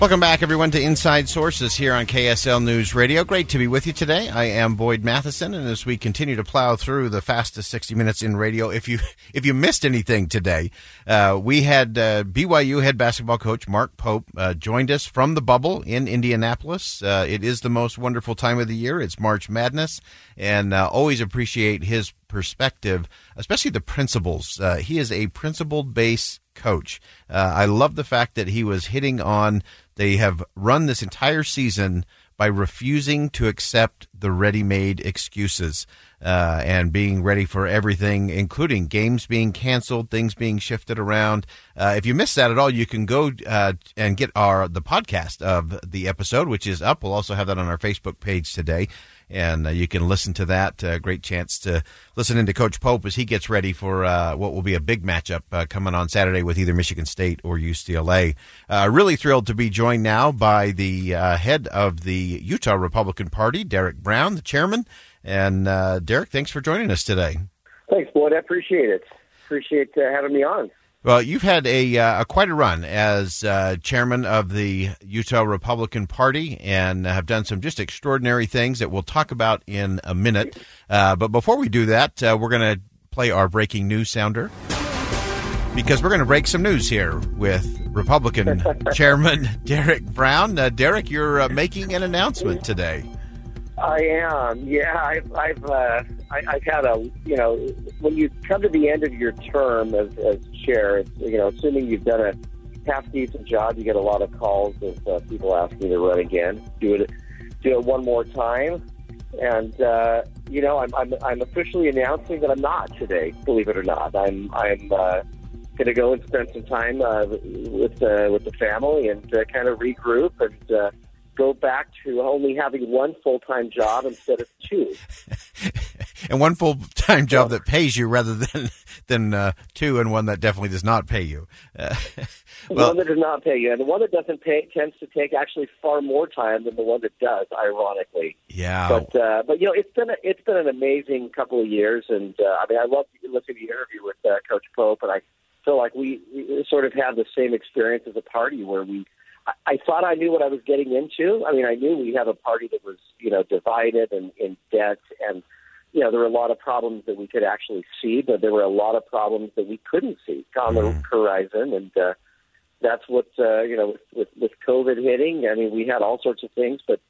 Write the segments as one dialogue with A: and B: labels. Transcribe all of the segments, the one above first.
A: Welcome back, everyone, to Inside Sources here on KSL News Radio. Great to be with you today. I am Boyd Matheson, and as we continue to plow through the fastest 60 minutes in radio, if you if you missed anything today, uh, we had uh, BYU head basketball coach Mark Pope uh, joined us from the bubble in Indianapolis. Uh, it is the most wonderful time of the year. It's March Madness, and uh, always appreciate his perspective, especially the principles. Uh, he is a principle based coach. I love the fact that he was hitting on they have run this entire season by refusing to accept the ready made excuses uh, and being ready for everything, including games being canceled, things being shifted around. Uh, if you missed that at all, you can go uh, and get our the podcast of the episode, which is up. We'll also have that on our Facebook page today and uh, you can listen to that. Uh, great chance to listen into Coach Pope as he gets ready for uh, what will be a big matchup uh, coming on Saturday with either Michigan State or UCLA. Uh, really thrilled to be joined now by the uh, head of the Utah Republican Party, Derek Brown, the chairman. And Derek, thanks for joining us today.
B: Thanks, Boyd. I appreciate it. Appreciate having me on.
A: Well, you've had a, uh, a quite a run as uh, chairman of the Utah Republican Party and have done some just extraordinary things that we'll talk about in a minute. Uh, but before we do that, uh, we're going to play our breaking news sounder because we're going to break some news here with Republican Chairman Derek Brown. Uh, Derek, you're uh, making an announcement today.
B: I am. Yeah, I've I've uh, I, I've had a you know when you come to the end of your term as, as chair, you know, assuming you've done a half decent job, you get a lot of calls of uh, people asking to run again. Do it, do it one more time, and uh, you know, I'm, I'm I'm officially announcing that I'm not today. Believe it or not, I'm I'm. Uh, Going to go and spend some time uh, with uh, with the family and uh, kind of regroup and uh, go back to only having one full time job instead of two.
A: and one full time job that pays you rather than than uh, two, and one that definitely does not pay you. Uh,
B: well, one that does not pay you, and the one that doesn't pay tends to take actually far more time than the one that does. Ironically,
A: yeah.
B: But uh, but you know, it's been a, it's been an amazing couple of years, and uh, I mean, I love listening to the interview with uh, Coach Pope, and I feel like we, we sort of have the same experience as a party where we I thought I knew what I was getting into. I mean, I knew we have a party that was, you know, divided and in debt, and you know, there were a lot of problems that we could actually see, but there were a lot of problems that we couldn't see on the mm-hmm. horizon, and uh, that's what uh, you know, with, with with COVID hitting. I mean, we had all sorts of things, but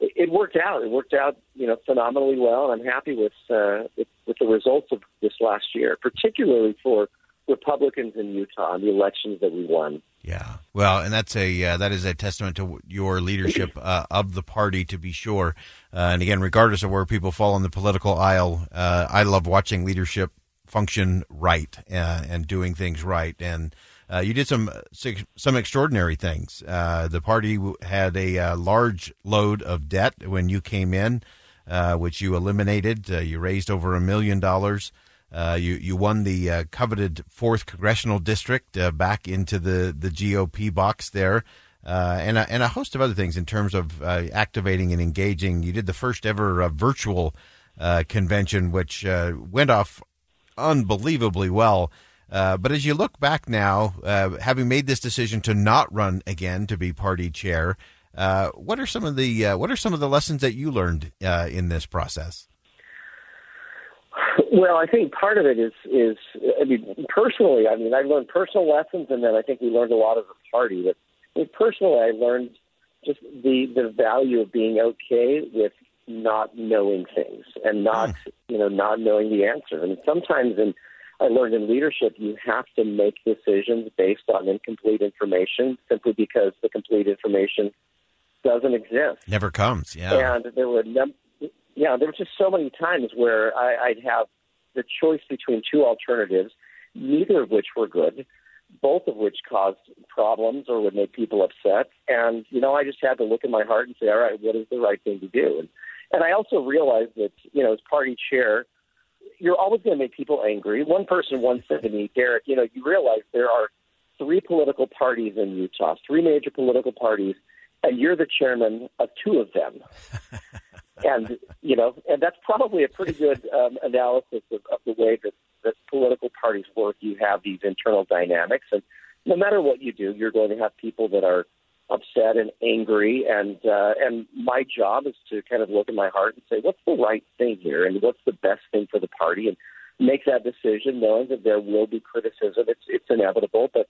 B: it, it worked out. It worked out, you know, phenomenally well, and I'm happy with uh, with, with the results of this last year, particularly for Republicans in Utah and the elections that we won.
A: Yeah, well, and that's a uh, that is a testament to your leadership uh, of the party, to be sure. Uh, and again, regardless of where people fall on the political aisle, uh, I love watching leadership function right uh, and doing things right. And uh, you did some some extraordinary things. the party had a large load of debt when you came in, which you eliminated. you raised over a million dollars. Uh, you you won the uh, coveted fourth congressional district uh, back into the, the GOP box there, uh, and a, and a host of other things in terms of uh, activating and engaging. You did the first ever uh, virtual convention, which went off unbelievably well. but as you look back now, having made this decision to not run again to be party chair, what are some of the what are some of the lessons that you learned in this process?
B: Well, I think part of it is is I mean personally, I mean I learned personal lessons, and then I think we learned a lot as a party. But I mean, personally, I learned just the the value of being okay with not knowing things and not mm. you know not knowing the answer. And sometimes, and I learned in leadership you have to make decisions based on incomplete information simply because the complete information doesn't exist.
A: Never comes, yeah.
B: And there were num- yeah, there were just so many times where I, I'd have the choice between two alternatives, neither of which were good, both of which caused problems or would make people upset. And you know, I just had to look in my heart and say, all right, what is the right thing to do? And and I also realized that you know, as party chair you're always going to make people angry. One person once said to me, Derek, you know, you realize there are three political parties in Utah, three major political parties, and you're the chairman of two of them. and you know, and that's probably a pretty good um, analysis of, of the way that, that political parties work. You have these internal dynamics, and no matter what you do, you're going to have people that are upset and angry. And uh, and my job is to kind of look in my heart and say what's the right thing here? And what's the best thing for the party? And make that decision knowing that there will be criticism. It's it's inevitable but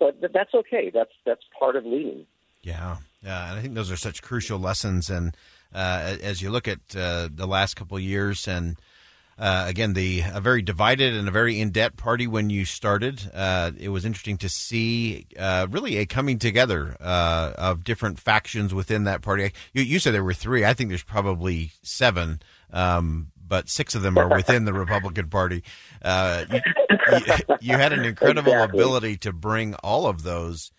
B: but that's okay. That's that's part of leading.
A: Yeah. Yeah. And I think those are such crucial lessons. And uh, as you look at uh, the last couple of years and uh, again, the a very divided and a very in debt party when you started. Uh, it was interesting to see uh, really a coming together uh, of different factions within that party. You, you, said there were three. I think there's probably seven. Um, but six of them are within the Republican Party. Uh, you, you, had an incredible exactly. ability to bring all of those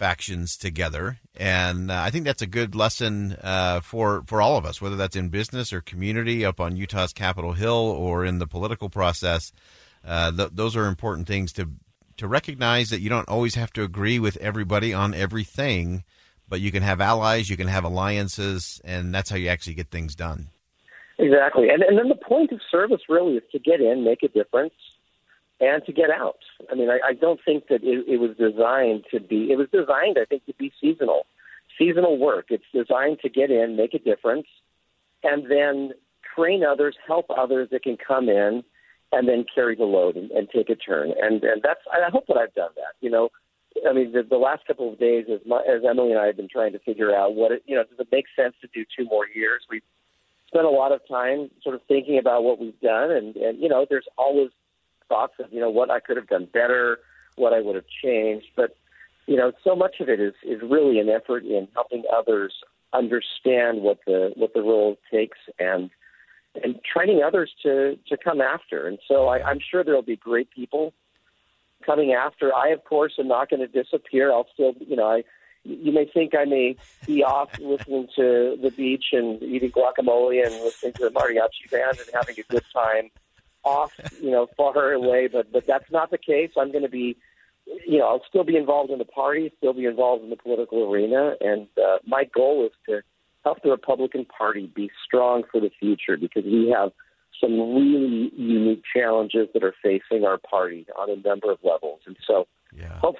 A: factions together, and uh, I think that's a good lesson uh, for for all of us, whether that's in business or community, up on Utah's Capitol Hill, or in the political process. Uh, th- those are important things to to recognize that you don't always have to agree with everybody on everything, but you can have allies, you can have alliances, and that's how you actually get things done.
B: Exactly, and and then the point of service really is to get in, make a difference, and to get out. I mean, I, I don't think that it, it was designed to be. It was designed, I think, to be seasonal, seasonal work. It's designed to get in, make a difference, and then train others, help others that can come in, and then carry the load and, and take a turn. And and that's. I hope that I've done that. You know, I mean, the, the last couple of days, as my, as Emily and I have been trying to figure out what it, you know, does it make sense to do two more years? We've spent a lot of time sort of thinking about what we've done, and and you know, there's always thoughts of you know what I could have done better, what I would have changed. But you know, so much of it is is really an effort in helping others understand what the what the role takes and and training others to to come after. And so I, I'm sure there'll be great people coming after. I, of course, am not going to disappear. I'll still, you know, I. You may think I may be off listening to the beach and eating guacamole and listening to the mariachi band and having a good time off, you know, far away, but but that's not the case. I'm going to be, you know, I'll still be involved in the party, still be involved in the political arena, and uh, my goal is to help the Republican Party be strong for the future because we have some really unique challenges that are facing our party on a number of levels, and so.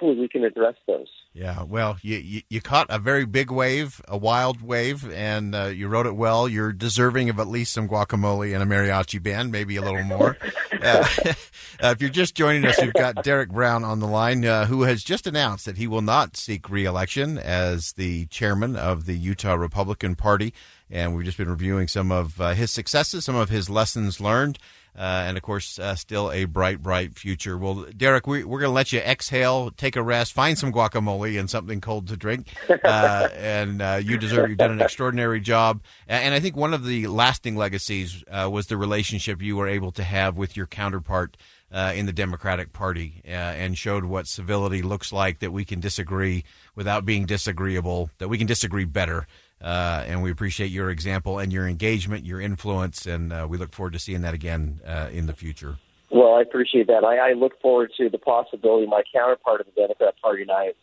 B: Hopefully we can address those.
A: Yeah, well, you, you, you caught a very big wave, a wild wave, and uh, you wrote it well. You're deserving of at least some guacamole and a mariachi band, maybe a little more. uh, uh, if you're just joining us, we've got Derek Brown on the line, uh, who has just announced that he will not seek reelection as the chairman of the Utah Republican Party. And we've just been reviewing some of uh, his successes, some of his lessons learned and of course, uh, still a bright, bright future. Well, Derek, we, we're going to let you exhale, take a rest, find some guacamole and something cold to drink. Uh, and uh, you deserve. You've done an extraordinary job. And I think one of the lasting legacies uh, was the relationship you were able to have with your counterpart. Uh, in the Democratic Party, and showed what civility looks like. That we can disagree without being disagreeable. That we can disagree better, uh, and we appreciate your example and your engagement, your influence, and uh, we look forward to seeing that again uh, in the future.
B: Well, I appreciate that. I, I, look forward to the possibility. My counterpart of the Democrat Party and I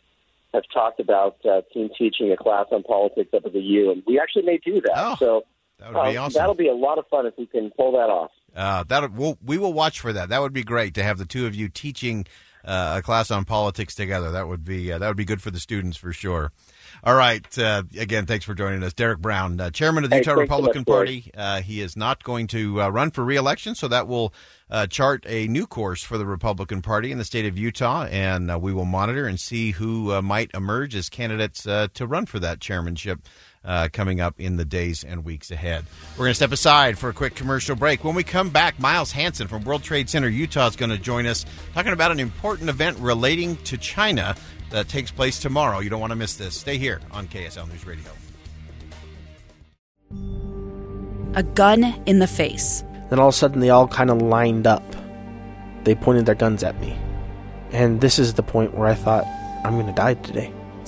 B: have talked about uh, team teaching a class on politics up at the U, and we actually may do that.
A: Oh,
B: so
A: that would be um, awesome.
B: That'll be a lot of fun if we can pull that off.
A: Uh, that we'll, we will watch for that. That would be great to have the two of you teaching uh, a class on politics together. That would be that would be good for the students for sure. All right. Uh, again, thanks for joining us. Derek Brown, uh, chairman of the
B: hey,
A: Utah Republican Party. Uh, he is not going to uh, run for reelection, so that will uh, chart a new course for the Republican Party in the state of Utah, and uh, we will monitor and see who uh, might emerge as candidates uh, to run for that chairmanship. Uh, coming up in the days and weeks ahead. We're going to step aside for a quick commercial break. When we come back, Miles Hansen from World Trade Center Utah is going to join us talking about an important event relating to China that takes place tomorrow. You don't want to miss this. Stay here on KSL News Radio.
C: A gun in the face.
D: Then all of a sudden, they all kind of lined up. They pointed their guns at me. And this is the point where I thought, I'm going to die today.